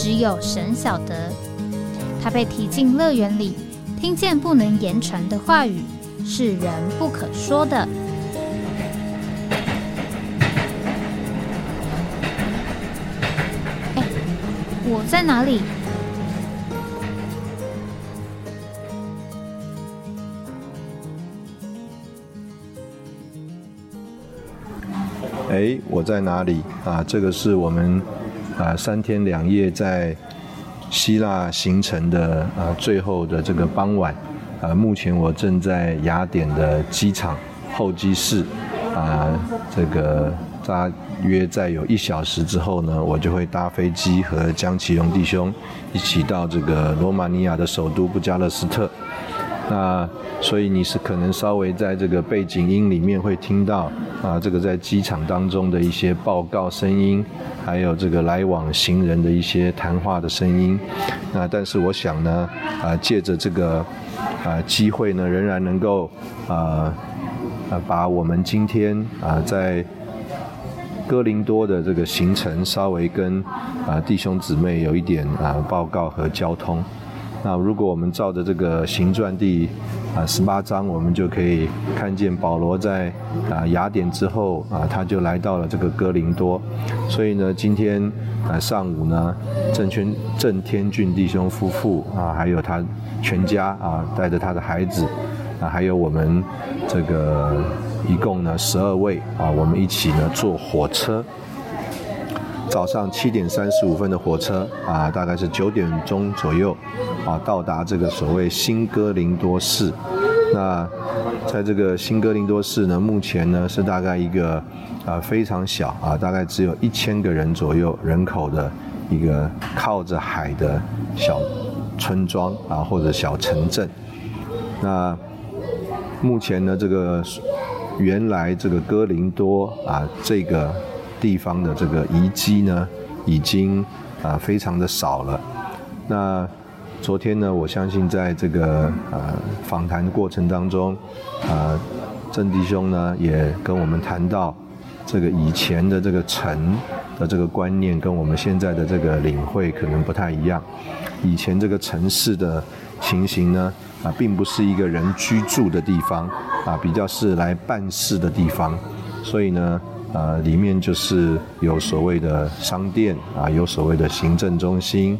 只有神晓得，他被提进乐园里，听见不能言传的话语，是人不可说的。哎，我在哪里？哎，我在哪里？啊，这个是我们。啊，三天两夜在希腊行程的啊，最后的这个傍晚，啊，目前我正在雅典的机场候机室，啊，这个大约在有一小时之后呢，我就会搭飞机和江启荣弟兄一起到这个罗马尼亚的首都布加勒斯特。那所以你是可能稍微在这个背景音里面会听到啊，这个在机场当中的一些报告声音，还有这个来往行人的一些谈话的声音。那但是我想呢，啊，借着这个啊机会呢，仍然能够啊啊把我们今天啊在哥林多的这个行程稍微跟啊弟兄姊妹有一点啊报告和交通。那如果我们照着这个行传第啊十八章，我们就可以看见保罗在啊雅典之后啊，他就来到了这个哥林多。所以呢，今天啊上午呢，郑全郑天俊弟兄夫妇啊，还有他全家啊，带着他的孩子啊，还有我们这个一共呢十二位啊，我们一起呢坐火车。早上七点三十五分的火车啊，大概是九点钟左右啊，到达这个所谓新哥林多市。那在这个新哥林多市呢，目前呢是大概一个啊非常小啊，大概只有一千个人左右人口的一个靠着海的小村庄啊，或者小城镇。那目前呢，这个原来这个哥林多啊，这个。地方的这个遗迹呢，已经啊非常的少了。那昨天呢，我相信在这个呃访谈过程当中，啊郑弟兄呢也跟我们谈到，这个以前的这个城的这个观念跟我们现在的这个领会可能不太一样。以前这个城市的情形呢，啊并不是一个人居住的地方，啊比较是来办事的地方，所以呢。呃，里面就是有所谓的商店啊，有所谓的行政中心，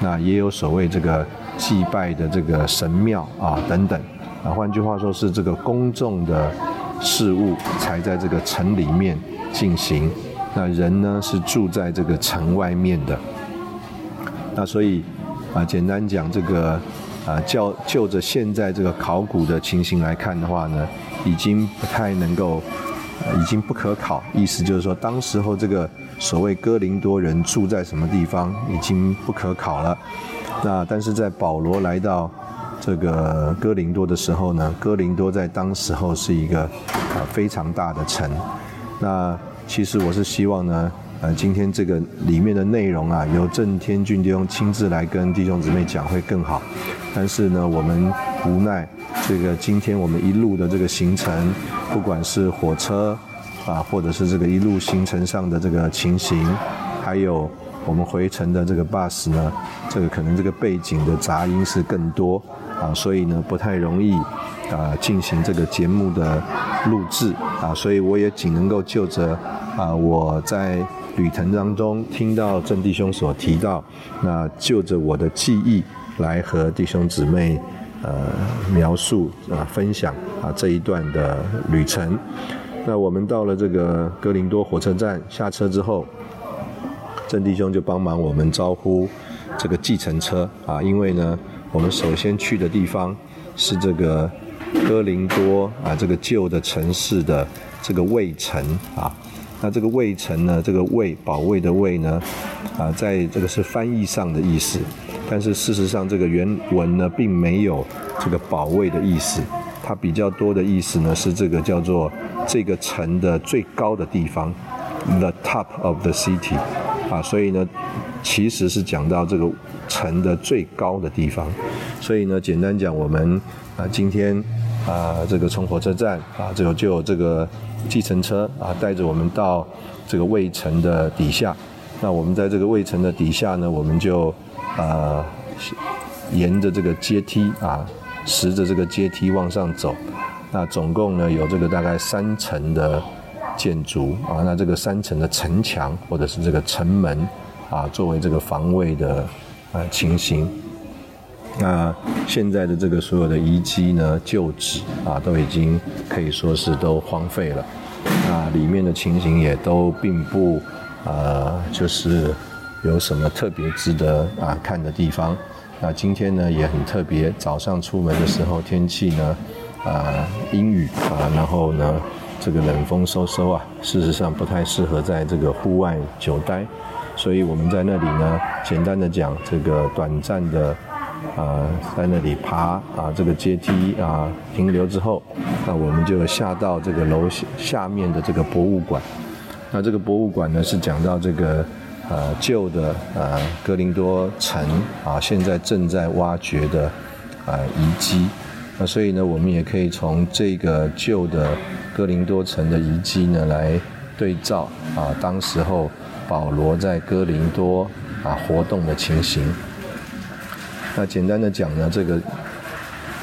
那也有所谓这个祭拜的这个神庙啊等等。啊，换句话说是这个公众的事物才在这个城里面进行，那人呢是住在这个城外面的。那所以啊，简单讲这个啊，就就着现在这个考古的情形来看的话呢，已经不太能够。已经不可考，意思就是说，当时候这个所谓哥林多人住在什么地方，已经不可考了。那但是在保罗来到这个哥林多的时候呢，哥林多在当时候是一个啊非常大的城。那其实我是希望呢，呃，今天这个里面的内容啊，由郑天俊弟兄亲自来跟弟兄姊妹讲会更好。但是呢，我们无奈。这个今天我们一路的这个行程，不管是火车啊，或者是这个一路行程上的这个情形，还有我们回程的这个 bus 呢，这个可能这个背景的杂音是更多啊，所以呢不太容易啊进行这个节目的录制啊，所以我也仅能够就着啊我在旅程当中听到郑弟兄所提到，那就着我的记忆来和弟兄姊妹。呃，描述啊，分享啊这一段的旅程。那我们到了这个哥林多火车站下车之后，郑弟兄就帮忙我们招呼这个计程车啊，因为呢，我们首先去的地方是这个哥林多啊这个旧的城市的这个卫城啊。那这个卫城呢，这个卫保卫的卫呢，啊，在这个是翻译上的意思，但是事实上这个原文呢，并没有这个保卫的意思，它比较多的意思呢是这个叫做这个城的最高的地方，the top of the city，啊，所以呢，其实是讲到这个城的最高的地方，所以呢，简单讲，我们啊今天啊这个从火车站啊，这个就有这个。计程车啊，带着我们到这个卫城的底下。那我们在这个卫城的底下呢，我们就啊沿着这个阶梯啊，拾着这个阶梯往上走。那总共呢有这个大概三层的建筑啊，那这个三层的城墙或者是这个城门啊，作为这个防卫的呃情形。那现在的这个所有的遗迹呢、旧址啊，都已经可以说是都荒废了。那里面的情形也都并不呃，就是有什么特别值得啊看的地方。那今天呢也很特别，早上出门的时候天气呢啊阴雨啊，然后呢这个冷风嗖嗖啊，事实上不太适合在这个户外久待。所以我们在那里呢，简单的讲这个短暂的。啊，在那里爬啊，这个阶梯啊，停留之后，那我们就下到这个楼下面的这个博物馆。那这个博物馆呢，是讲到这个呃旧的呃哥林多城啊，现在正在挖掘的啊遗迹。那所以呢，我们也可以从这个旧的哥林多城的遗迹呢，来对照啊，当时候保罗在哥林多啊活动的情形。那简单的讲呢，这个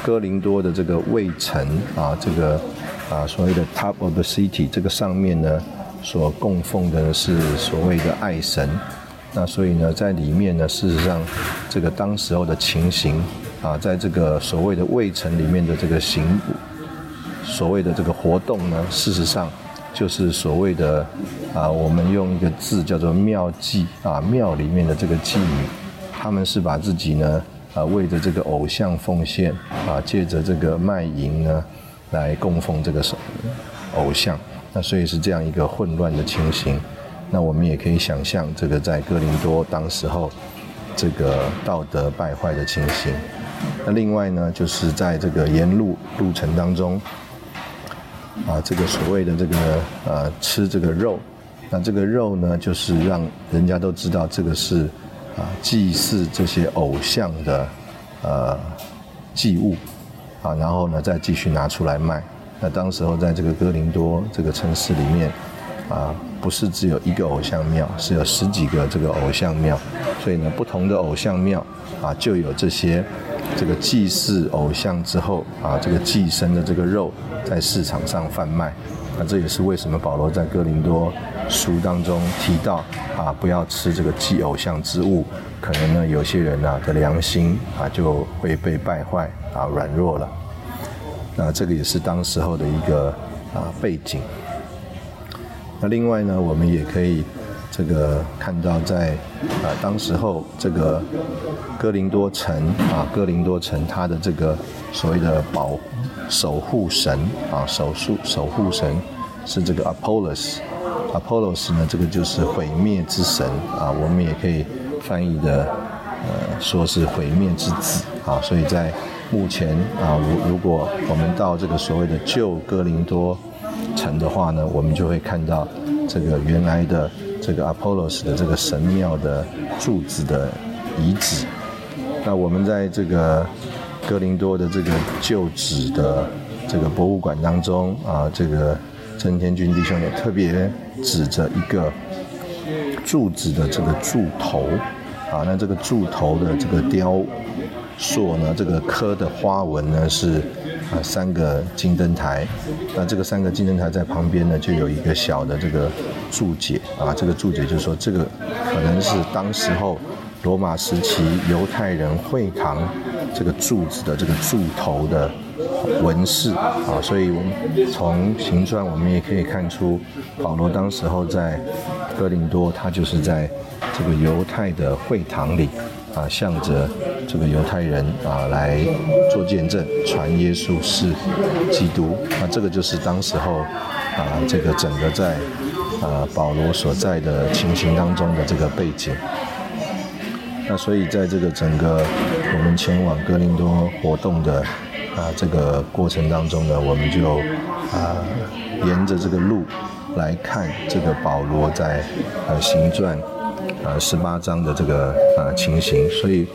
哥林多的这个卫城啊，这个啊所谓的 top of the city，这个上面呢所供奉的是所谓的爱神。那所以呢，在里面呢，事实上这个当时候的情形啊，在这个所谓的卫城里面的这个行，所谓的这个活动呢，事实上就是所谓的啊，我们用一个字叫做庙妓啊，庙里面的这个妓女，他们是把自己呢。啊，为着这个偶像奉献啊，借着这个卖淫呢，来供奉这个偶像，那所以是这样一个混乱的情形。那我们也可以想象，这个在哥林多当时候这个道德败坏的情形。那另外呢，就是在这个沿路路程当中，啊，这个所谓的这个呃吃这个肉，那这个肉呢，就是让人家都知道这个是。啊，祭祀这些偶像的呃祭物啊，然后呢再继续拿出来卖。那当时候在这个哥林多这个城市里面啊，不是只有一个偶像庙，是有十几个这个偶像庙。所以呢，不同的偶像庙啊，就有这些这个祭祀偶像之后啊，这个祭生的这个肉在市场上贩卖。那这也是为什么保罗在哥林多书当中提到啊，不要吃这个祭偶像之物，可能呢有些人呢的良心啊就会被败坏啊软弱了。那这个也是当时候的一个啊背景。那另外呢，我们也可以这个看到在啊当时候这个哥林多城啊哥林多城它的这个所谓的保。守护神啊，守护守护神是这个 Apollos，Apollos 呢，这个就是毁灭之神啊，我们也可以翻译的呃说是毁灭之子啊，所以在目前啊，如如果我们到这个所谓的旧哥林多城的话呢，我们就会看到这个原来的这个 Apollos 的这个神庙的柱子的遗址。那我们在这个。哥林多的这个旧址的这个博物馆当中啊，这个曾天军弟兄也特别指着一个柱子的这个柱头啊，那这个柱头的这个雕硕呢，这个科的花纹呢是啊三个金灯台，那这个三个金灯台在旁边呢就有一个小的这个注解啊，这个注解就是说这个可能是当时候罗马时期犹太人会堂。这个柱子的这个柱头的纹饰啊，所以我们从形状我们也可以看出，保罗当时候在哥林多，他就是在这个犹太的会堂里啊，向着这个犹太人啊来做见证，传耶稣是基督。那这个就是当时候啊，这个整个在啊保罗所在的情形当中的这个背景。那所以在这个整个我们前往哥林多活动的啊这个过程当中呢，我们就啊沿着这个路来看这个保罗在呃行传呃十八章的这个呃情形。所以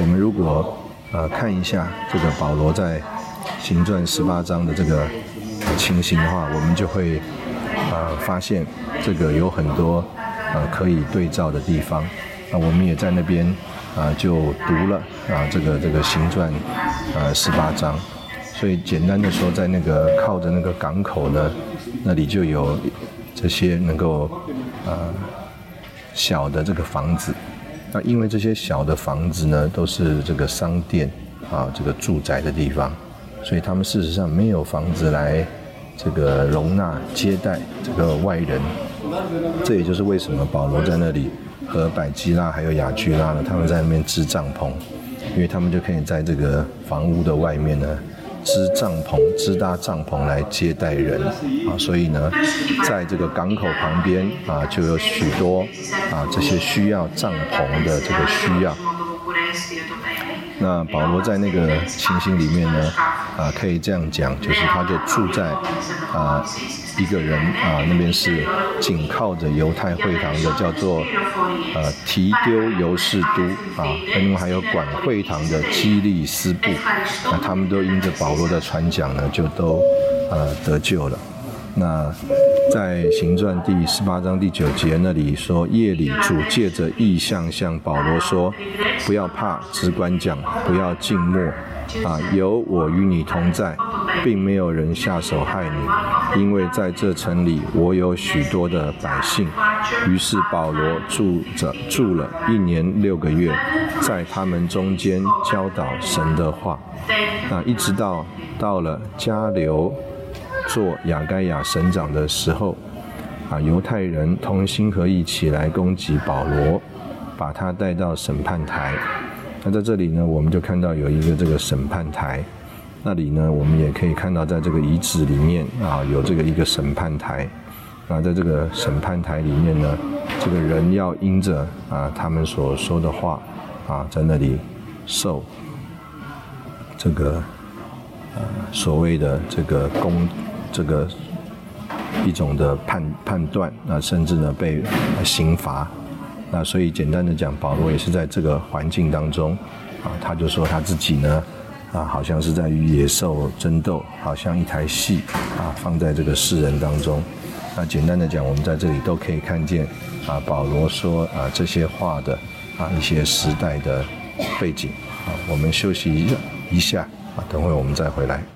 我们如果呃看一下这个保罗在行传十八章的这个情形的话，我们就会呃发现这个有很多呃可以对照的地方。那我们也在那边啊，就读了啊这个这个行传呃十八章，所以简单的说，在那个靠着那个港口呢，那里就有这些能够呃小的这个房子。那因为这些小的房子呢，都是这个商店啊这个住宅的地方，所以他们事实上没有房子来这个容纳接待这个外人。这也就是为什么保罗在那里。和百基拉还有雅居拉呢，他们在那边支帐篷，因为他们就可以在这个房屋的外面呢支帐篷、支搭帐篷来接待人啊。所以呢，在这个港口旁边啊，就有许多啊这些需要帐篷的这个需要。那保罗在那个情形里面呢，啊，可以这样讲，就是他就住在啊一个人啊那边是紧靠着犹太会堂的，叫做呃提丢尤士都啊，另外还有管会堂的基利斯布，那他们都因着保罗的传讲呢，就都呃得救了。那在行传第十八章第九节那里说，夜里主借着异象向保罗说：“不要怕，只管讲，不要静默，啊，有我与你同在，并没有人下手害你，因为在这城里我有许多的百姓。”于是保罗住着住了一年六个月，在他们中间教导神的话，那一直到到了加流。做雅盖亚省长的时候，啊，犹太人同心合意起来攻击保罗，把他带到审判台。那在这里呢，我们就看到有一个这个审判台，那里呢，我们也可以看到在这个遗址里面啊，有这个一个审判台。啊，在这个审判台里面呢，这个人要因着啊他们所说的话啊，在那里受这个呃所谓的这个公。这个一种的判判断，那甚至呢被刑罚，那所以简单的讲，保罗也是在这个环境当中，啊，他就说他自己呢，啊，好像是在与野兽争斗，好像一台戏，啊，放在这个世人当中。那简单的讲，我们在这里都可以看见，啊，保罗说啊这些话的啊一些时代的背景。啊，我们休息一下，一下，啊，等会我们再回来。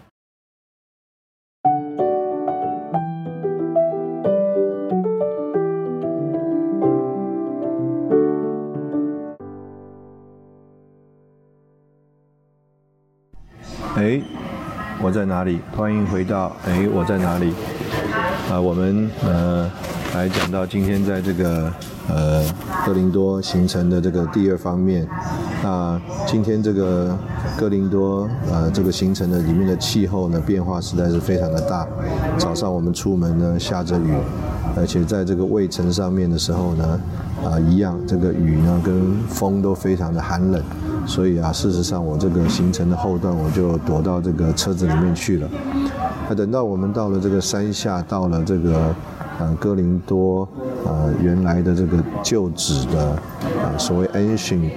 在哪里？欢迎回到哎，我在哪里？啊，我们呃来讲到今天在这个呃哥林多形成的这个第二方面。那今天这个哥林多呃这个形成的里面的气候呢变化实在是非常的大。早上我们出门呢下着雨，而且在这个卫城上面的时候呢啊一样，这个雨呢跟风都非常的寒冷。所以啊，事实上我这个行程的后段，我就躲到这个车子里面去了。那等到我们到了这个山下，到了这个呃哥林多呃原来的这个旧址的呃所谓 Ancient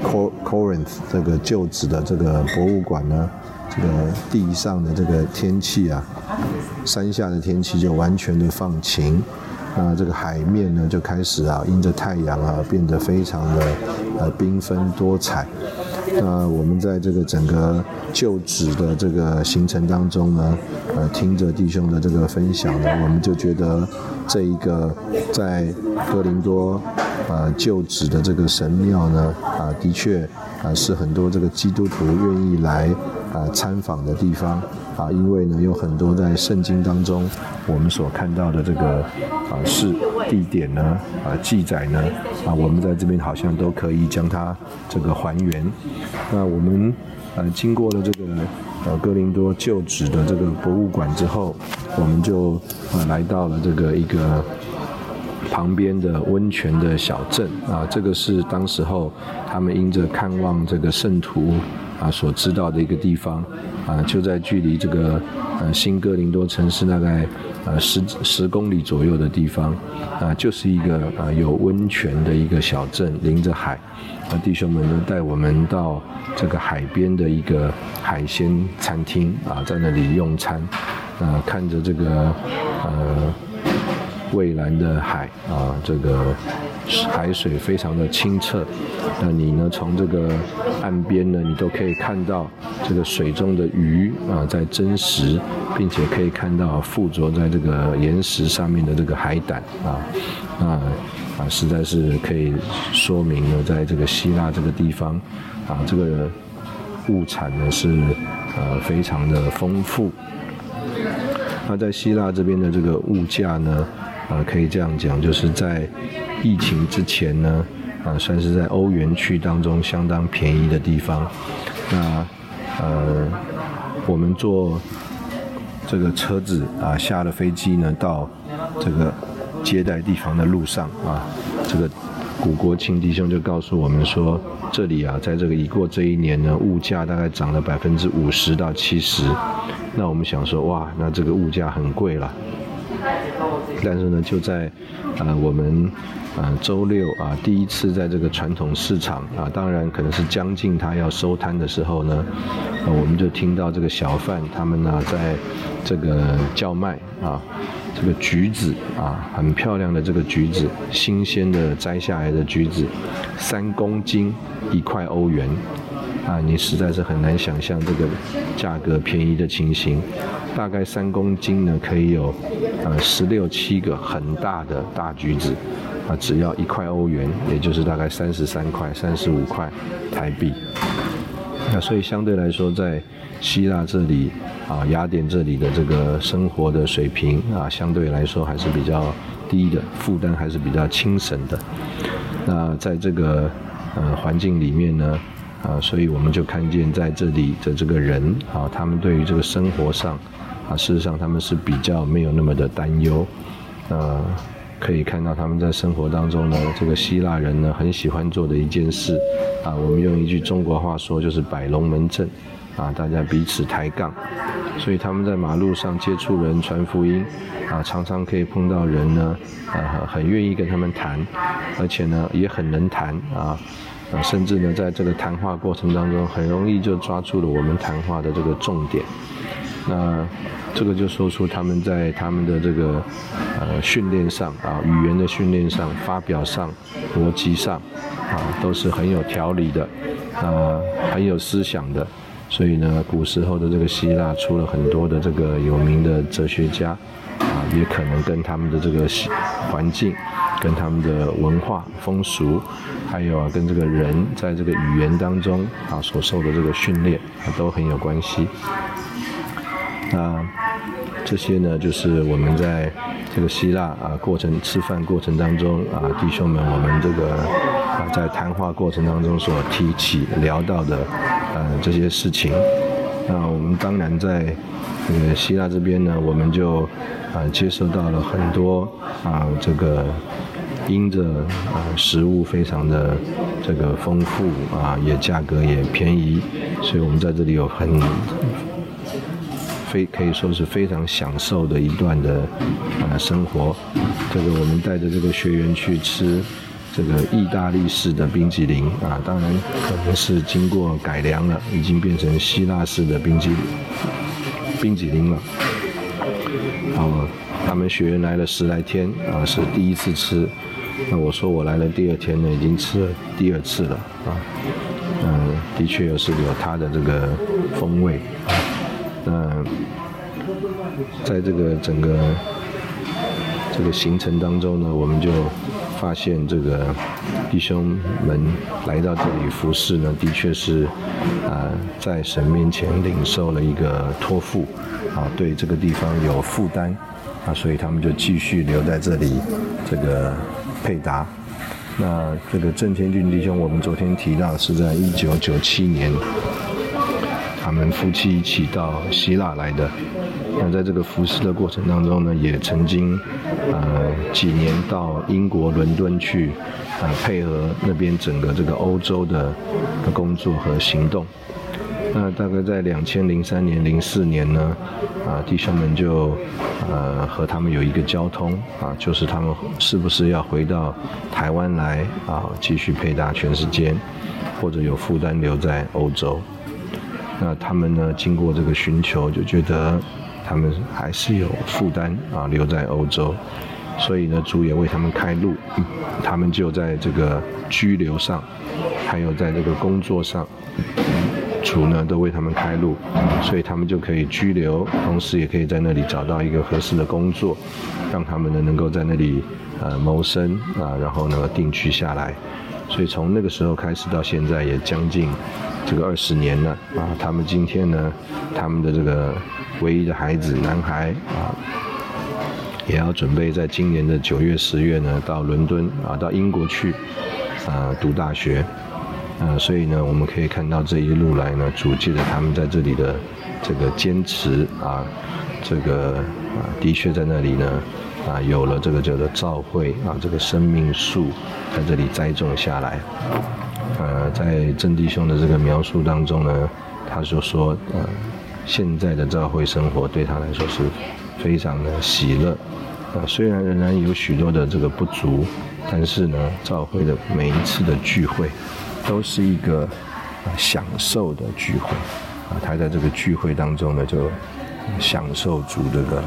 Corinth 这个旧址的这个博物馆呢，这个地上的这个天气啊，山下的天气就完全的放晴。那这个海面呢，就开始啊，因着太阳啊，变得非常的呃缤纷多彩。那我们在这个整个就职的这个行程当中呢，呃，听着弟兄的这个分享呢，我们就觉得这一个在哥林多呃就职的这个神庙呢，啊，的确啊是很多这个基督徒愿意来啊参访的地方。啊，因为呢，有很多在圣经当中我们所看到的这个啊是地点呢啊记载呢啊，我们在这边好像都可以将它这个还原。那我们呃经过了这个呃哥林多旧址的这个博物馆之后，我们就呃来到了这个一个旁边的温泉的小镇啊，这个是当时候他们因着看望这个圣徒啊所知道的一个地方啊，就在距离这个呃新哥林多城市大概呃十十公里左右的地方啊，就是一个呃有温泉的一个小镇，临着海。啊，弟兄们呢带我们到这个海边的一个海鲜餐厅啊，在那里用餐啊，看着这个呃。蔚蓝的海啊，这个海水非常的清澈。那你呢，从这个岸边呢，你都可以看到这个水中的鱼啊在争食，并且可以看到附着在这个岩石上面的这个海胆啊啊啊，实在是可以说明呢，在这个希腊这个地方啊，这个物产呢是呃非常的丰富。那在希腊这边的这个物价呢？啊，可以这样讲，就是在疫情之前呢，啊，算是在欧元区当中相当便宜的地方。那呃，我们坐这个车子啊，下了飞机呢，到这个接待地方的路上啊，这个古国庆弟兄就告诉我们说，这里啊，在这个已过这一年呢，物价大概涨了百分之五十到七十。那我们想说，哇，那这个物价很贵了。但是呢，就在，呃，我们，呃，周六啊，第一次在这个传统市场啊，当然可能是将近他要收摊的时候呢，呃，我们就听到这个小贩他们呢，在这个叫卖啊，这个橘子啊，很漂亮的这个橘子，新鲜的摘下来的橘子，三公斤一块欧元。啊，你实在是很难想象这个价格便宜的情形。大概三公斤呢，可以有呃十六七个很大的大橘子，啊，只要一块欧元，也就是大概三十三块、三十五块台币。那所以相对来说，在希腊这里啊，雅典这里的这个生活的水平啊，相对来说还是比较低的，负担还是比较轻省的。那在这个呃环境里面呢？啊，所以我们就看见在这里的这个人啊，他们对于这个生活上，啊，事实上他们是比较没有那么的担忧。呃，可以看到他们在生活当中呢，这个希腊人呢很喜欢做的一件事，啊，我们用一句中国话说就是摆龙门阵，啊，大家彼此抬杠。所以他们在马路上接触人传福音，啊，常常可以碰到人呢，啊，很愿意跟他们谈，而且呢也很能谈啊。啊，甚至呢，在这个谈话过程当中，很容易就抓住了我们谈话的这个重点。那这个就说出他们在他们的这个呃训练上啊，语言的训练上、发表上、逻辑上啊，都是很有条理的，啊，很有思想的。所以呢，古时候的这个希腊出了很多的这个有名的哲学家，啊，也可能跟他们的这个环境。跟他们的文化风俗，还有啊，跟这个人在这个语言当中啊所受的这个训练啊都很有关系。那这些呢，就是我们在这个希腊啊过程吃饭过程当中啊，弟兄们，我们这个啊在谈话过程当中所提起聊到的呃这些事情。那我们当然在这个希腊这边呢，我们就啊接受到了很多啊这个。因着啊食物非常的这个丰富啊，也价格也便宜，所以我们在这里有很非可以说是非常享受的一段的啊生活。这个我们带着这个学员去吃这个意大利式的冰激凌啊，当然可能是经过改良了，已经变成希腊式的冰激凌冰激凌了。好，他们学员来了十来天啊，是第一次吃。那我说我来了第二天呢，已经吃了第二次了啊，嗯，的确是有它的这个风味啊。那在这个整个这个行程当中呢，我们就发现这个弟兄们来到这里服侍呢，的确是啊，在神面前领受了一个托付啊，对这个地方有负担啊，所以他们就继续留在这里这个。配搭，那这个郑天俊弟兄，我们昨天提到是在一九九七年，他们夫妻一起到希腊来的。那在这个服侍的过程当中呢，也曾经呃几年到英国伦敦去，呃配合那边整个这个欧洲的工作和行动。那大概在两千零三年、零四年呢，啊弟兄们就呃和他们有一个交通啊，就是他们是不是要回到台湾来啊，继续配搭全世界，或者有负担留在欧洲。那他们呢，经过这个寻求，就觉得。他们还是有负担啊，留在欧洲，所以呢，主也为他们开路，他们就在这个居留上，还有在这个工作上，主呢都为他们开路，所以他们就可以居留，同时也可以在那里找到一个合适的工作，让他们呢能够在那里呃谋生啊，然后呢定居下来。所以从那个时候开始到现在也将近这个二十年了啊，他们今天呢，他们的这个。唯一的孩子，男孩啊，也要准备在今年的九月、十月呢，到伦敦啊，到英国去啊读大学啊，所以呢，我们可以看到这一路来呢，主借着他们在这里的这个坚持啊，这个啊，的确在那里呢啊，有了这个叫做召会啊，这个生命树在这里栽种下来。呃，在郑弟兄的这个描述当中呢，他就说呃。现在的教会生活对他来说是非常的喜乐，啊，虽然仍然有许多的这个不足，但是呢，教会的每一次的聚会都是一个享受的聚会，啊，他在这个聚会当中呢，就享受主这个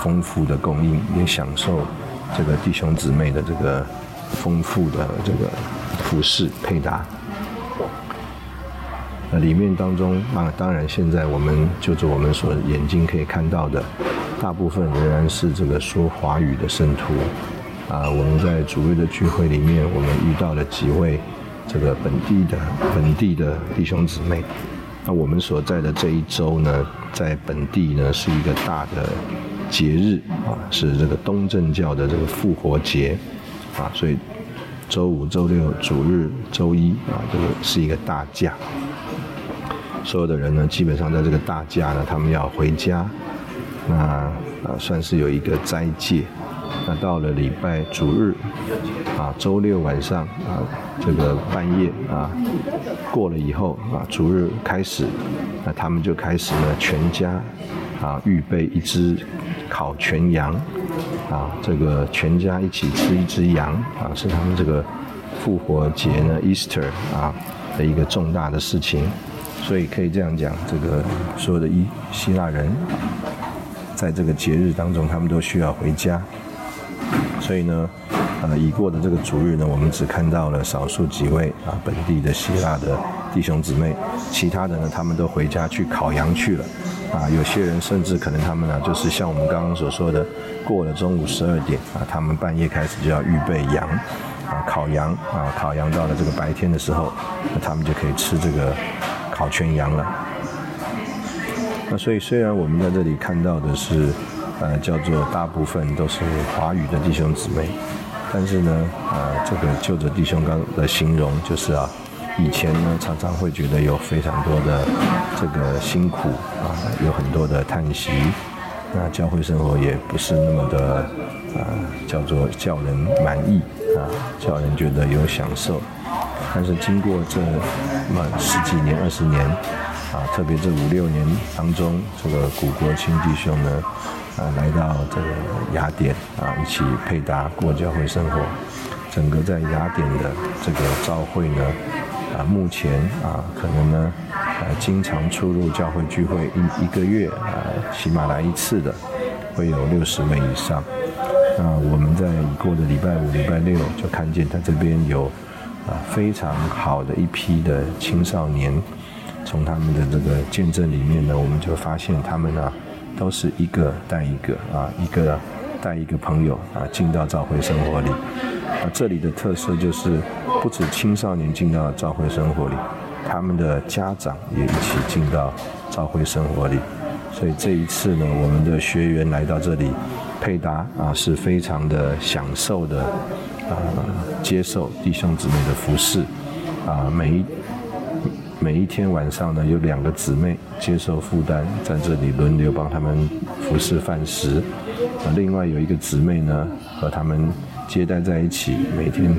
丰富的供应，也享受这个弟兄姊妹的这个丰富的这个服饰配搭。那里面当中啊，当然现在我们就着我们所眼睛可以看到的，大部分仍然是这个说华语的圣徒啊。我们在主日的聚会里面，我们遇到了几位这个本地的本地的弟兄姊妹。那我们所在的这一周呢，在本地呢是一个大的节日啊，是这个东正教的这个复活节啊，所以周五、周六、主日、周一啊，这个是一个大假。所有的人呢，基本上在这个大假呢，他们要回家，那啊算是有一个斋戒。那到了礼拜主日，啊周六晚上啊这个半夜啊过了以后啊主日开始，那他们就开始呢全家啊预备一只烤全羊，啊这个全家一起吃一只羊啊是他们这个复活节呢 Easter 啊的一个重大的事情。所以可以这样讲，这个所有的伊希腊人，在这个节日当中，他们都需要回家。所以呢，呃，已过的这个主日呢，我们只看到了少数几位啊本地的希腊的弟兄姊妹，其他的呢，他们都回家去烤羊去了。啊，有些人甚至可能他们呢，就是像我们刚刚所说的，过了中午十二点啊，他们半夜开始就要预备羊，啊，烤羊啊，烤羊到了这个白天的时候，那他们就可以吃这个。烤全羊了，那所以虽然我们在这里看到的是，呃，叫做大部分都是华语的弟兄姊妹，但是呢，呃，这个就着弟兄刚的形容，就是啊，以前呢常常会觉得有非常多的这个辛苦啊，有很多的叹息，那教会生活也不是那么的啊，叫做叫人满意啊，叫人觉得有享受。但是经过这么十几年、二十年，啊，特别这五六年当中，这个古国亲弟兄呢，啊，来到这个雅典啊，一起配搭过教会生活。整个在雅典的这个教会呢，啊，目前啊，可能呢，啊，经常出入教会聚会一一个月啊，起码来一次的，会有六十位以上。那我们在已过的礼拜五、礼拜六就看见他这边有。啊，非常好的一批的青少年，从他们的这个见证里面呢，我们就发现他们呢，都是一个带一个啊，一个带一个朋友啊，进到教会生活里。啊，这里的特色就是，不止青少年进到教会生活里，他们的家长也一起进到教会生活里。所以这一次呢，我们的学员来到这里配搭啊，是非常的享受的。啊，接受弟兄姊妹的服侍，啊，每一每一天晚上呢，有两个姊妹接受负担，在这里轮流帮他们服侍饭食。啊，另外有一个姊妹呢，和他们接待在一起，每天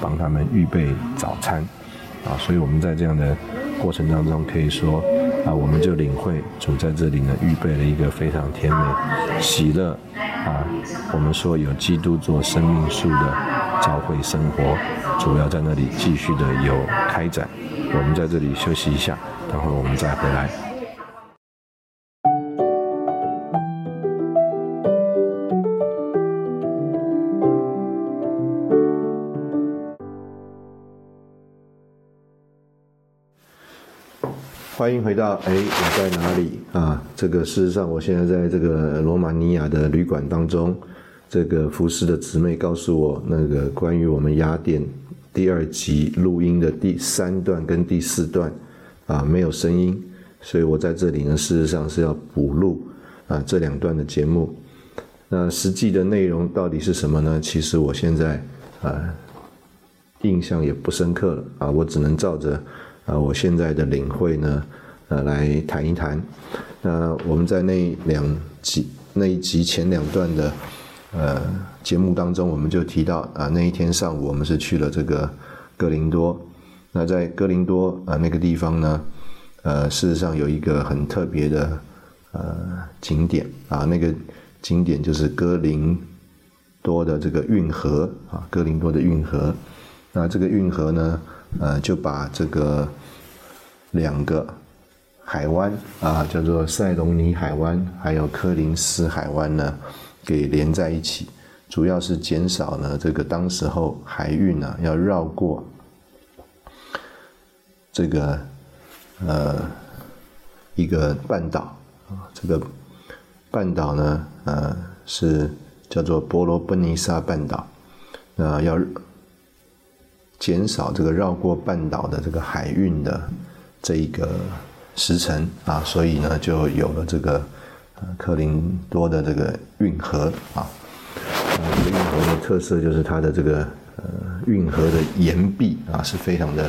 帮他们预备早餐。啊，所以我们在这样的过程当中，可以说啊，我们就领会主在这里呢，预备了一个非常甜美、喜乐啊。我们说有基督做生命树的教会生活，主要在那里继续的有开展。我们在这里休息一下，等会儿我们再回来。欢迎回到哎，我在哪里啊？这个事实上，我现在在这个罗马尼亚的旅馆当中。这个服侍的姊妹告诉我，那个关于我们雅典第二集录音的第三段跟第四段啊，没有声音，所以我在这里呢，事实上是要补录啊这两段的节目。那实际的内容到底是什么呢？其实我现在啊印象也不深刻了啊，我只能照着。啊，我现在的领会呢，呃，来谈一谈。那我们在那两集那一集前两段的呃节目当中，我们就提到啊，那一天上午我们是去了这个哥林多。那在哥林多啊那个地方呢，呃，事实上有一个很特别的呃景点啊，那个景点就是哥林多的这个运河啊，哥林多的运河。那这个运河呢，呃，就把这个两个海湾啊，叫做塞隆尼海湾，还有科林斯海湾呢，给连在一起，主要是减少呢这个当时候海运呢要绕过这个呃一个半岛啊，这个半岛呢呃是叫做波罗奔尼撒半岛，那要减少这个绕过半岛的这个海运的。这一个时辰啊，所以呢，就有了这个克林多的这个运河啊。这个运河的特色就是它的这个呃运河的岩壁啊是非常的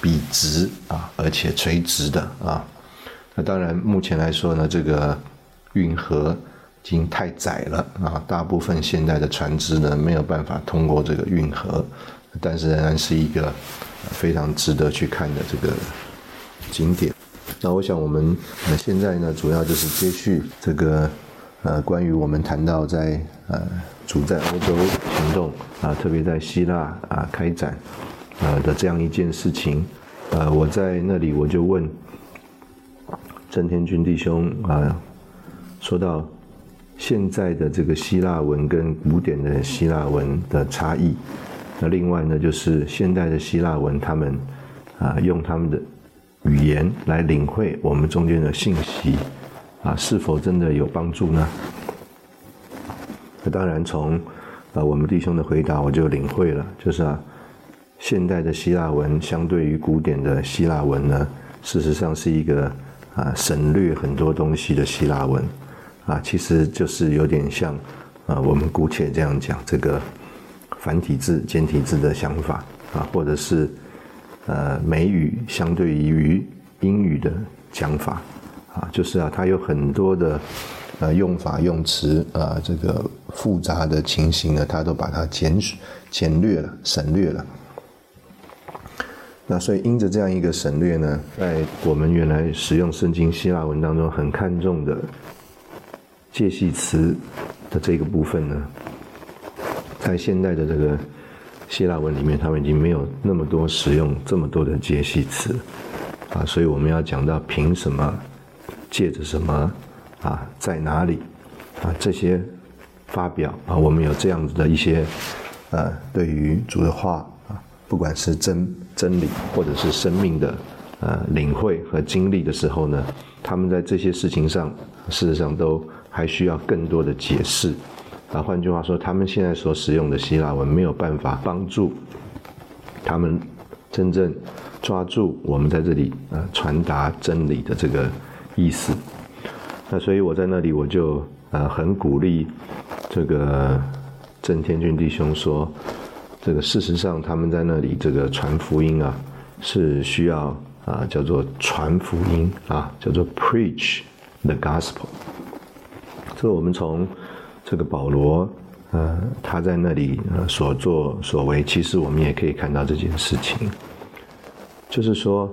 笔直啊，而且垂直的啊。那当然，目前来说呢，这个运河已经太窄了啊，大部分现在的船只呢没有办法通过这个运河，但是仍然是一个非常值得去看的这个。景点，那我想我们呃现在呢，主要就是接续这个呃关于我们谈到在呃主在欧洲行动啊，特别在希腊啊开展呃的这样一件事情，呃我在那里我就问郑天军弟兄啊，说到现在的这个希腊文跟古典的希腊文的差异，那另外呢就是现代的希腊文他们啊用他们的。语言来领会我们中间的信息，啊，是否真的有帮助呢？那当然，从呃我们弟兄的回答，我就领会了，就是啊，现代的希腊文相对于古典的希腊文呢，事实上是一个啊省略很多东西的希腊文，啊，其实就是有点像啊我们姑且这样讲这个繁体字、简体字的想法啊，或者是。呃，美语相对于英语的讲法，啊，就是啊，它有很多的呃用法用词啊，这个复杂的情形呢，它都把它简简略了、省略了。那所以因着这样一个省略呢，在我们原来使用圣经希腊文当中很看重的介系词的这个部分呢，在现代的这个。希腊文里面，他们已经没有那么多使用这么多的介系词，啊，所以我们要讲到凭什么，借着什么，啊，在哪里，啊，这些发表啊，我们有这样子的一些，呃，对于主的话啊，不管是真真理或者是生命的呃领会和经历的时候呢，他们在这些事情上，事实上都还需要更多的解释。啊，换句话说，他们现在所使用的希腊文没有办法帮助他们真正抓住我们在这里呃传达真理的这个意思。那所以我在那里我就呃很鼓励这个郑天君弟兄说，这个事实上他们在那里这个传福音啊是需要啊，叫做传福音啊，叫做 preach the gospel。这我们从这个保罗，呃，他在那里呃所作所为，其实我们也可以看到这件事情，就是说，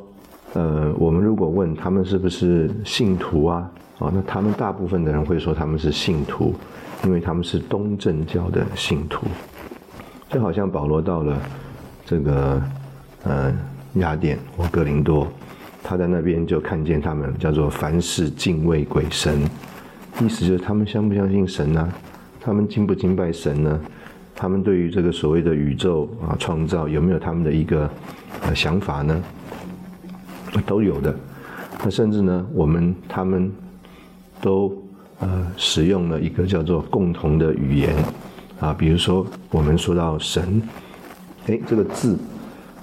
呃，我们如果问他们是不是信徒啊，啊，那他们大部分的人会说他们是信徒，因为他们是东正教的信徒，就好像保罗到了这个呃雅典或哥林多，他在那边就看见他们叫做凡事敬畏鬼神。意思就是他们相不相信神呢？他们敬不敬拜神呢？他们对于这个所谓的宇宙啊创造有没有他们的一个呃想法呢？都有的。那甚至呢，我们他们都呃使用了一个叫做共同的语言啊，比如说我们说到神，哎，这个字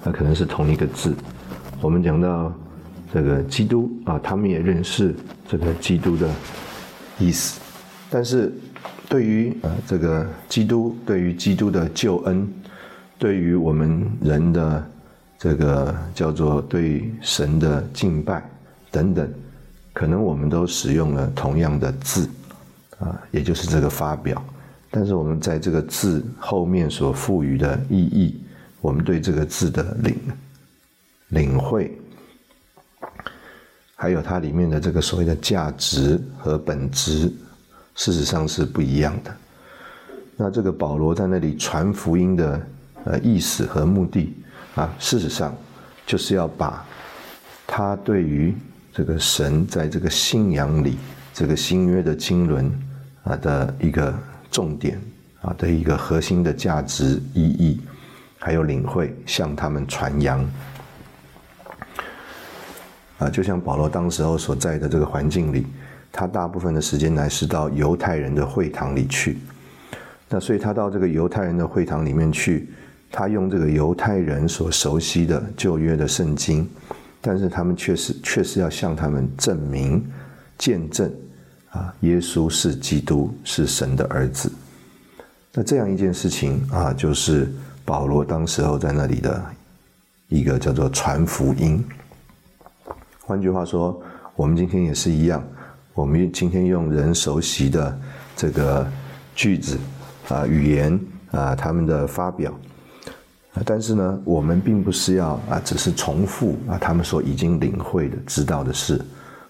那可能是同一个字。我们讲到这个基督啊，他们也认识这个基督的。意思，但是对于呃这个基督，对于基督的救恩，对于我们人的这个叫做对神的敬拜等等，可能我们都使用了同样的字啊，也就是这个发表，但是我们在这个字后面所赋予的意义，我们对这个字的领领会。还有它里面的这个所谓的价值和本质，事实上是不一样的。那这个保罗在那里传福音的呃意思和目的啊，事实上就是要把他对于这个神在这个信仰里这个新约的经纶啊的一个重点啊的一个核心的价值意义，还有领会向他们传扬。啊，就像保罗当时候所在的这个环境里，他大部分的时间来是到犹太人的会堂里去。那所以他到这个犹太人的会堂里面去，他用这个犹太人所熟悉的旧约的圣经，但是他们确实确实要向他们证明、见证啊，耶稣是基督，是神的儿子。那这样一件事情啊，就是保罗当时候在那里的一个叫做传福音。换句话说，我们今天也是一样，我们今天用人熟悉的这个句子啊、语言啊，他们的发表，但是呢，我们并不是要啊，只是重复啊他们所已经领会的、知道的事，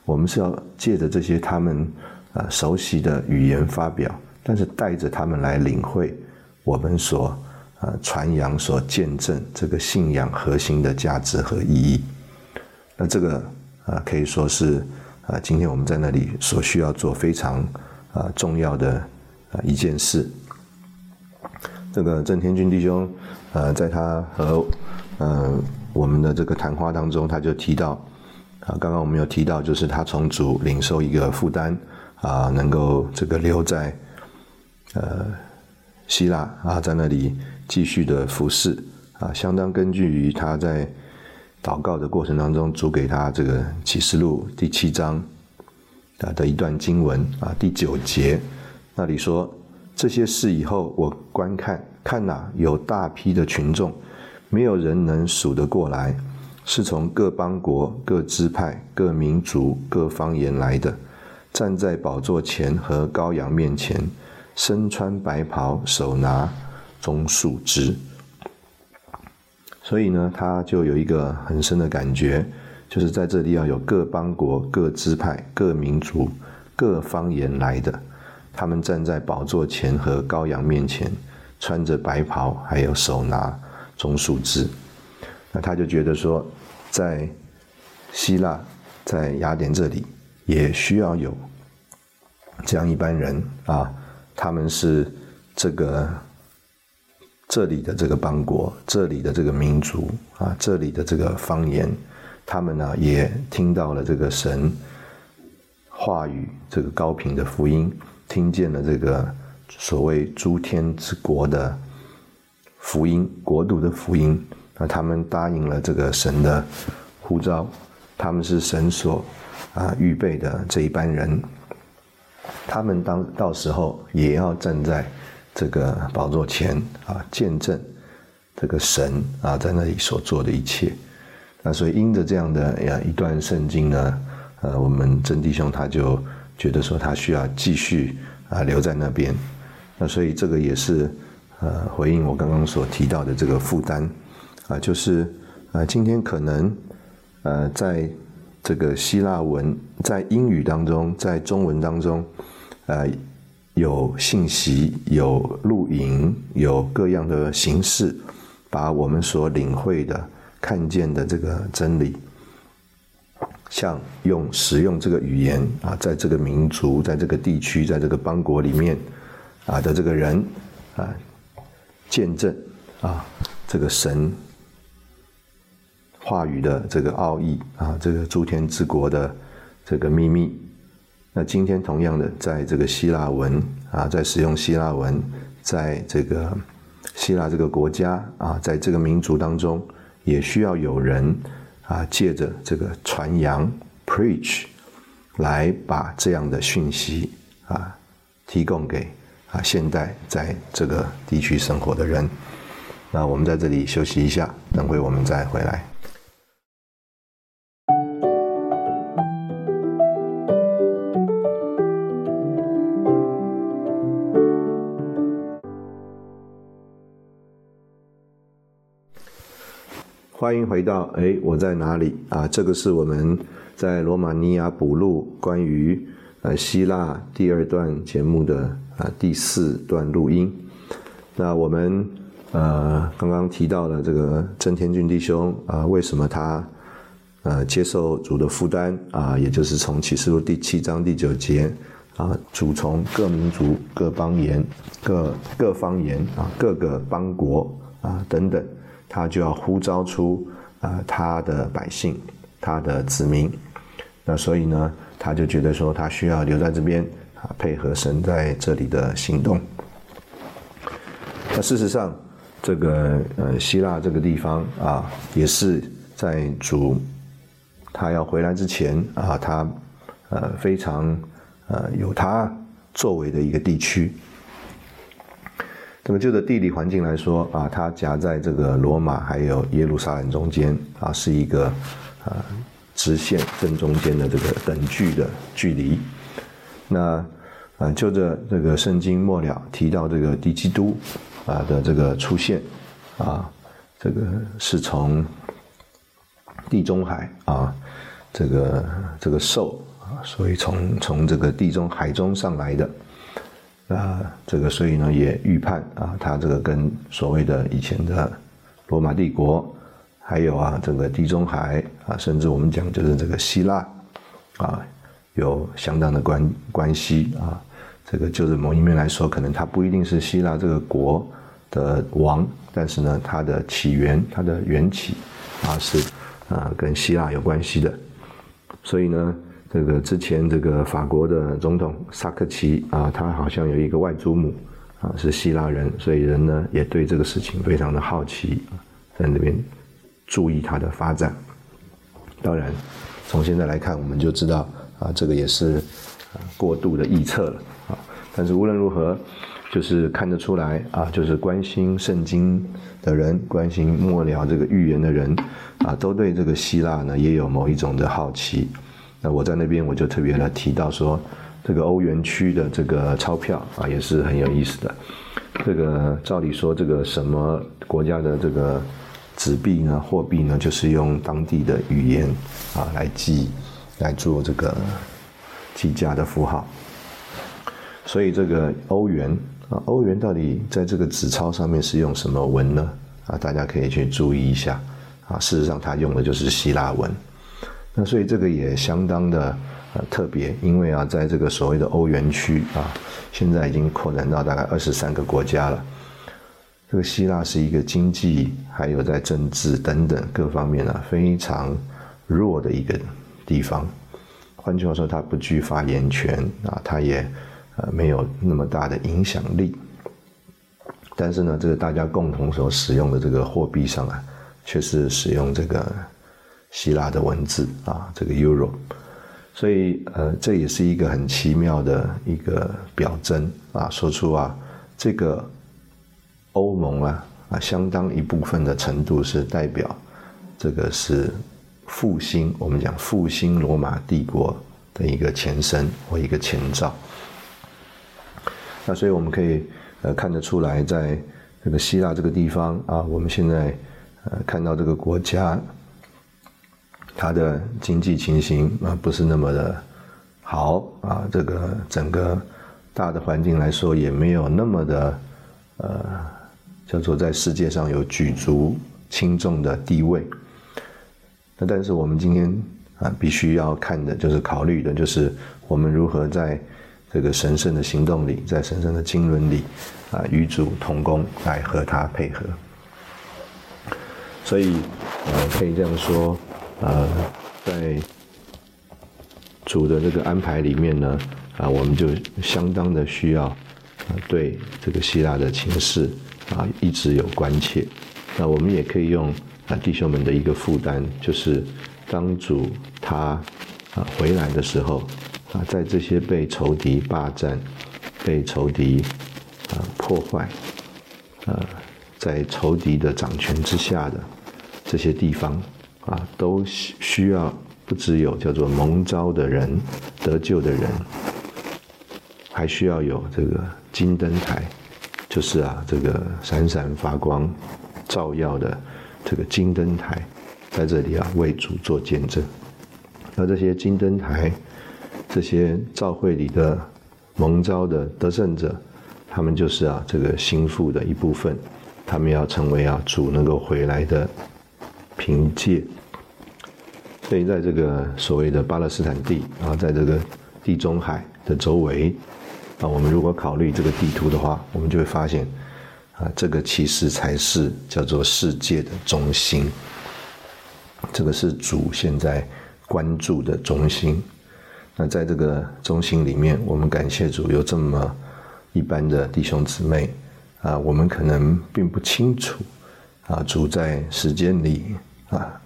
我们是要借着这些他们啊熟悉的语言发表，但是带着他们来领会我们所啊传扬、所见证这个信仰核心的价值和意义。那这个。啊，可以说是啊，今天我们在那里所需要做非常啊重要的啊一件事。这个郑天军弟兄，呃，在他和嗯我们的这个谈话当中，他就提到啊，刚刚我们有提到，就是他从主领受一个负担啊，能够这个留在呃希腊啊，在那里继续的服侍啊，相当根据于他在。祷告的过程当中，主给他这个启示录第七章啊的一段经文啊第九节，那里说这些事以后，我观看看哪有大批的群众，没有人能数得过来，是从各邦国、各支派、各民族、各方言来的，站在宝座前和羔羊面前，身穿白袍，手拿棕树枝。所以呢，他就有一个很深的感觉，就是在这里要有各邦国、各支派、各民族、各方言来的，他们站在宝座前和羔羊面前，穿着白袍，还有手拿棕树枝。那他就觉得说，在希腊、在雅典这里，也需要有这样一般人啊，他们是这个。这里的这个邦国，这里的这个民族啊，这里的这个方言，他们呢也听到了这个神话语，这个高频的福音，听见了这个所谓诸天之国的福音，国度的福音，那他们答应了这个神的呼召，他们是神所啊预备的这一班人，他们当到时候也要站在。这个宝座前啊，见证这个神啊在那里所做的一切，那所以因着这样的呀一段圣经呢，呃，我们真弟兄他就觉得说他需要继续啊留在那边。那所以这个也是呃回应我刚刚所提到的这个负担啊，就是啊今天可能呃在这个希腊文在英语当中，在中文当中，呃。有信息，有录影，有各样的形式，把我们所领会的、看见的这个真理，像用使用这个语言啊，在这个民族、在这个地区、在这个邦国里面啊的这个人啊，见证啊这个神话语的这个奥义啊，这个诸天之国的这个秘密。那今天同样的，在这个希腊文啊，在使用希腊文，在这个希腊这个国家啊，在这个民族当中，也需要有人啊，借着这个传扬 （preach） 来把这样的讯息啊，提供给啊现代在这个地区生活的人。那我们在这里休息一下，等会我们再回来。欢迎回到哎，我在哪里啊？这个是我们在罗马尼亚补录关于呃希腊第二段节目的啊第四段录音。那我们呃刚刚提到了这个郑天俊弟兄啊，为什么他呃接受主的负担啊？也就是从启示录第七章第九节啊，主从各民族、各邦言、各各方言啊，各个邦国啊等等。他就要呼召出啊他的百姓，他的子民，那所以呢，他就觉得说他需要留在这边啊，配合神在这里的行动。那事实上，这个呃希腊这个地方啊，也是在主他要回来之前啊，他呃非常呃有他作为的一个地区。那么就着地理环境来说啊，它夹在这个罗马还有耶路撒冷中间啊，是一个啊直线正中间的这个等距的距离。那啊，就着这个圣经末了提到这个敌基督啊的这个出现啊，这个是从地中海啊这个这个兽啊，所以从从这个地中海中上来的。啊，这个所以呢，也预判啊，他这个跟所谓的以前的罗马帝国，还有啊，整个地中海啊，甚至我们讲就是这个希腊啊，有相当的关关系啊。这个就是某一面来说，可能他不一定是希腊这个国的王，但是呢，它的起源、它的缘起啊，是啊，跟希腊有关系的。所以呢。这个之前这个法国的总统萨科齐啊，他好像有一个外祖母啊是希腊人，所以人呢也对这个事情非常的好奇，在那边注意他的发展。当然，从现在来看，我们就知道啊，这个也是过度的臆测了啊。但是无论如何，就是看得出来啊，就是关心圣经的人，关心末了这个预言的人啊，都对这个希腊呢也有某一种的好奇。那我在那边我就特别的提到说，这个欧元区的这个钞票啊也是很有意思的。这个照理说，这个什么国家的这个纸币呢、货币呢，就是用当地的语言啊来记，来做这个计价的符号。所以这个欧元啊，欧元到底在这个纸钞上面是用什么文呢？啊，大家可以去注意一下。啊，事实上它用的就是希腊文。那所以这个也相当的呃特别，因为啊，在这个所谓的欧元区啊，现在已经扩展到大概二十三个国家了。这个希腊是一个经济还有在政治等等各方面啊非常弱的一个地方。换句话说，它不具发言权啊，它也呃没有那么大的影响力。但是呢，这个大家共同所使用的这个货币上啊，却是使用这个。希腊的文字啊，这个 Euro，所以呃，这也是一个很奇妙的一个表征啊，说出啊，这个欧盟啊啊，相当一部分的程度是代表这个是复兴，我们讲复兴罗马帝国的一个前身或一个前兆。那所以我们可以呃看得出来，在这个希腊这个地方啊，我们现在呃看到这个国家，它的经济情形啊不是那么的好啊，这个整个大的环境来说也没有那么的呃叫做在世界上有举足轻重的地位。那但是我们今天啊必须要看的就是考虑的就是我们如何在。这个神圣的行动里，在神圣的经纶里，啊，与主同工，来和他配合。所以，呃，可以这样说，呃，在主的这个安排里面呢，啊，我们就相当的需要，啊，对这个希腊的情势，啊，一直有关切。那我们也可以用啊弟兄们的一个负担，就是当主他啊回来的时候。啊，在这些被仇敌霸占、被仇敌啊破坏、呃，在仇敌的掌权之下的这些地方啊，都需需要不只有叫做蒙召的人、得救的人，还需要有这个金灯台，就是啊，这个闪闪发光、照耀的这个金灯台，在这里啊为主做见证。那这些金灯台。这些教会里的蒙召的得胜者，他们就是啊这个心腹的一部分，他们要成为啊主能够回来的凭借。所以在这个所谓的巴勒斯坦地啊，在这个地中海的周围啊，我们如果考虑这个地图的话，我们就会发现啊，这个其实才是叫做世界的中心，这个是主现在关注的中心。那在这个中心里面，我们感谢主有这么一般的弟兄姊妹啊，我们可能并不清楚啊，主在时间里啊，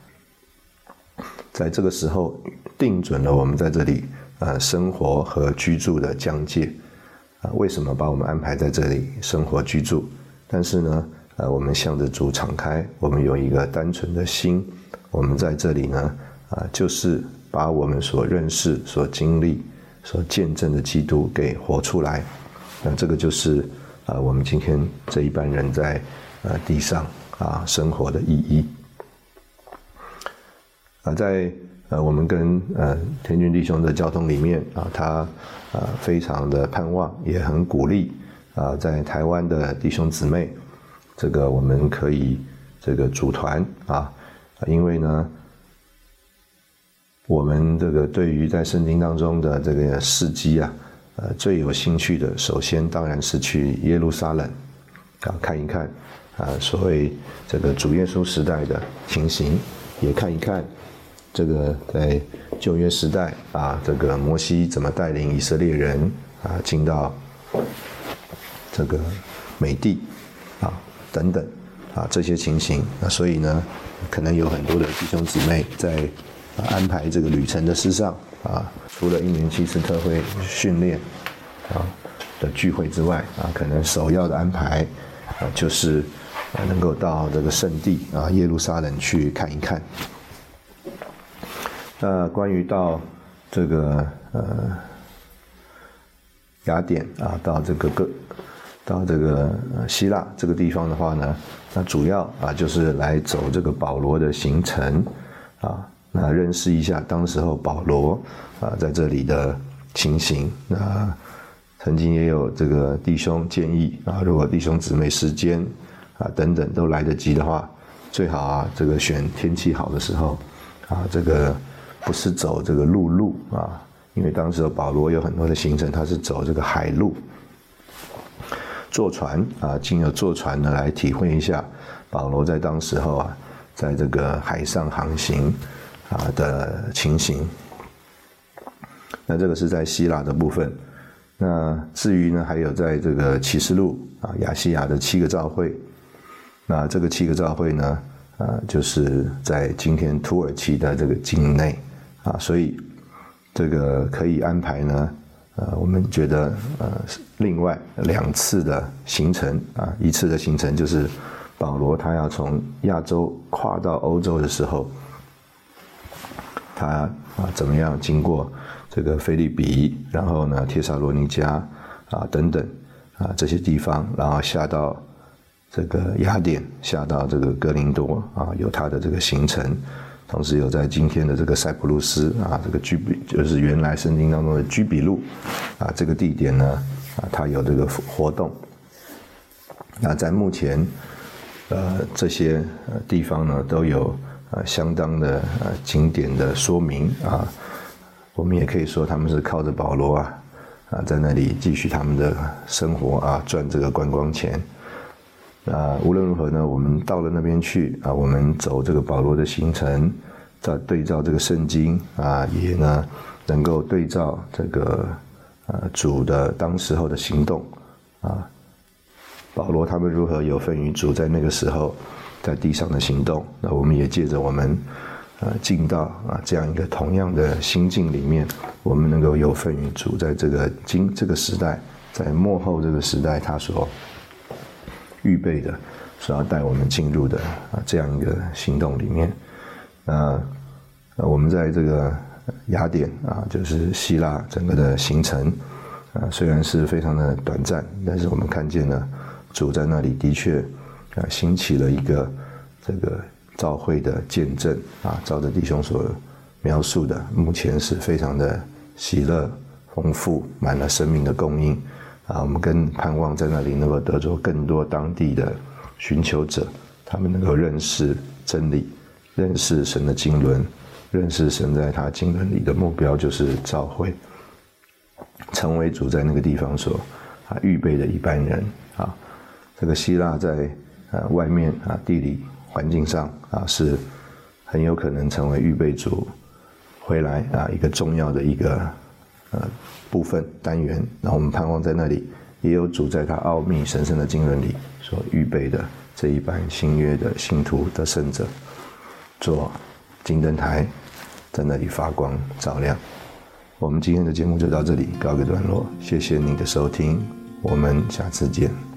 在这个时候定准了我们在这里啊生活和居住的疆界啊，为什么把我们安排在这里生活居住？但是呢，呃，我们向着主敞开，我们有一个单纯的心，我们在这里呢啊，就是。把我们所认识、所经历、所见证的基督给活出来，那这个就是啊，我们今天这一般人在呃地上啊生活的意义。啊，在呃我们跟呃天君弟兄的交通里面啊，他啊非常的盼望，也很鼓励啊，在台湾的弟兄姊妹，这个我们可以这个组团啊，因为呢。我们这个对于在圣经当中的这个事迹啊，呃，最有兴趣的，首先当然是去耶路撒冷啊看一看啊，所谓这个主耶稣时代的情形，也看一看这个在旧约时代啊，这个摩西怎么带领以色列人啊进到这个美地啊等等啊这些情形那所以呢，可能有很多的弟兄姊妹在。安排这个旅程的事上啊，除了一年七次特会训练啊的聚会之外啊，可能首要的安排啊就是啊能够到这个圣地啊耶路撒冷去看一看。那关于到这个呃雅典啊，到这个个到这个希腊这个地方的话呢，那主要啊就是来走这个保罗的行程啊。那认识一下当时候保罗啊在这里的情形。那曾经也有这个弟兄建议啊，如果弟兄姊妹时间啊等等都来得及的话，最好啊这个选天气好的时候啊，这个不是走这个陆路啊，因为当时保罗有很多的行程，他是走这个海路，坐船啊，经由坐船呢来体会一下保罗在当时候啊，在这个海上航行。啊的情形，那这个是在希腊的部分。那至于呢，还有在这个启示录啊，亚细亚的七个教会。那这个七个教会呢，啊，就是在今天土耳其的这个境内啊，所以这个可以安排呢，呃，我们觉得呃，另外两次的行程啊，一次的行程就是保罗他要从亚洲跨到欧洲的时候，他啊怎么样经过这个菲利比，然后呢，帖撒罗尼迦啊等等啊这些地方，然后下到这个雅典，下到这个哥林多啊，有他的这个行程。同时有在今天的这个塞浦路斯啊，这个居比就是原来圣经当中的居比路啊，这个地点呢啊，它有这个活动。那在目前呃这些地方呢，都有呃相当的呃景点的说明啊。我们也可以说他们是靠着保罗啊啊在那里继续他们的生活啊，赚这个观光钱。啊，无论如何呢，我们到了那边去啊，我们走这个保罗的行程，再对照这个圣经啊，也呢能够对照这个呃主的当时候的行动啊，保罗他们如何有份于主在那个时候在地上的行动，那我们也借着我们呃进到啊这样一个同样的心境里面，我们能够有份于主在这个今这个时代，在幕后这个时代，他所。预备的，是要带我们进入的啊，这样一个行动里面。那我们在这个雅典啊，就是希腊整个的行程啊，虽然是非常的短暂，但是我们看见了主在那里的确啊，兴起了一个这个召会的见证啊，照着弟兄所描述的，目前是非常的喜乐、丰富，满了生命的供应。啊，我们更盼望在那里能够得着更多当地的寻求者，他们能够认识真理，认识神的经纶，认识神在他经纶里的目标就是召会，成为主在那个地方所啊预备的一般人啊。这个希腊在啊外面啊地理环境上啊是很有可能成为预备主回来啊一个重要的一个呃。部分单元，然后我们盼望在那里也有主在他奥秘神圣的经纶里所预备的这一班新约的信徒的圣者，做金灯台，在那里发光照亮。我们今天的节目就到这里告一个段落，谢谢你的收听，我们下次见。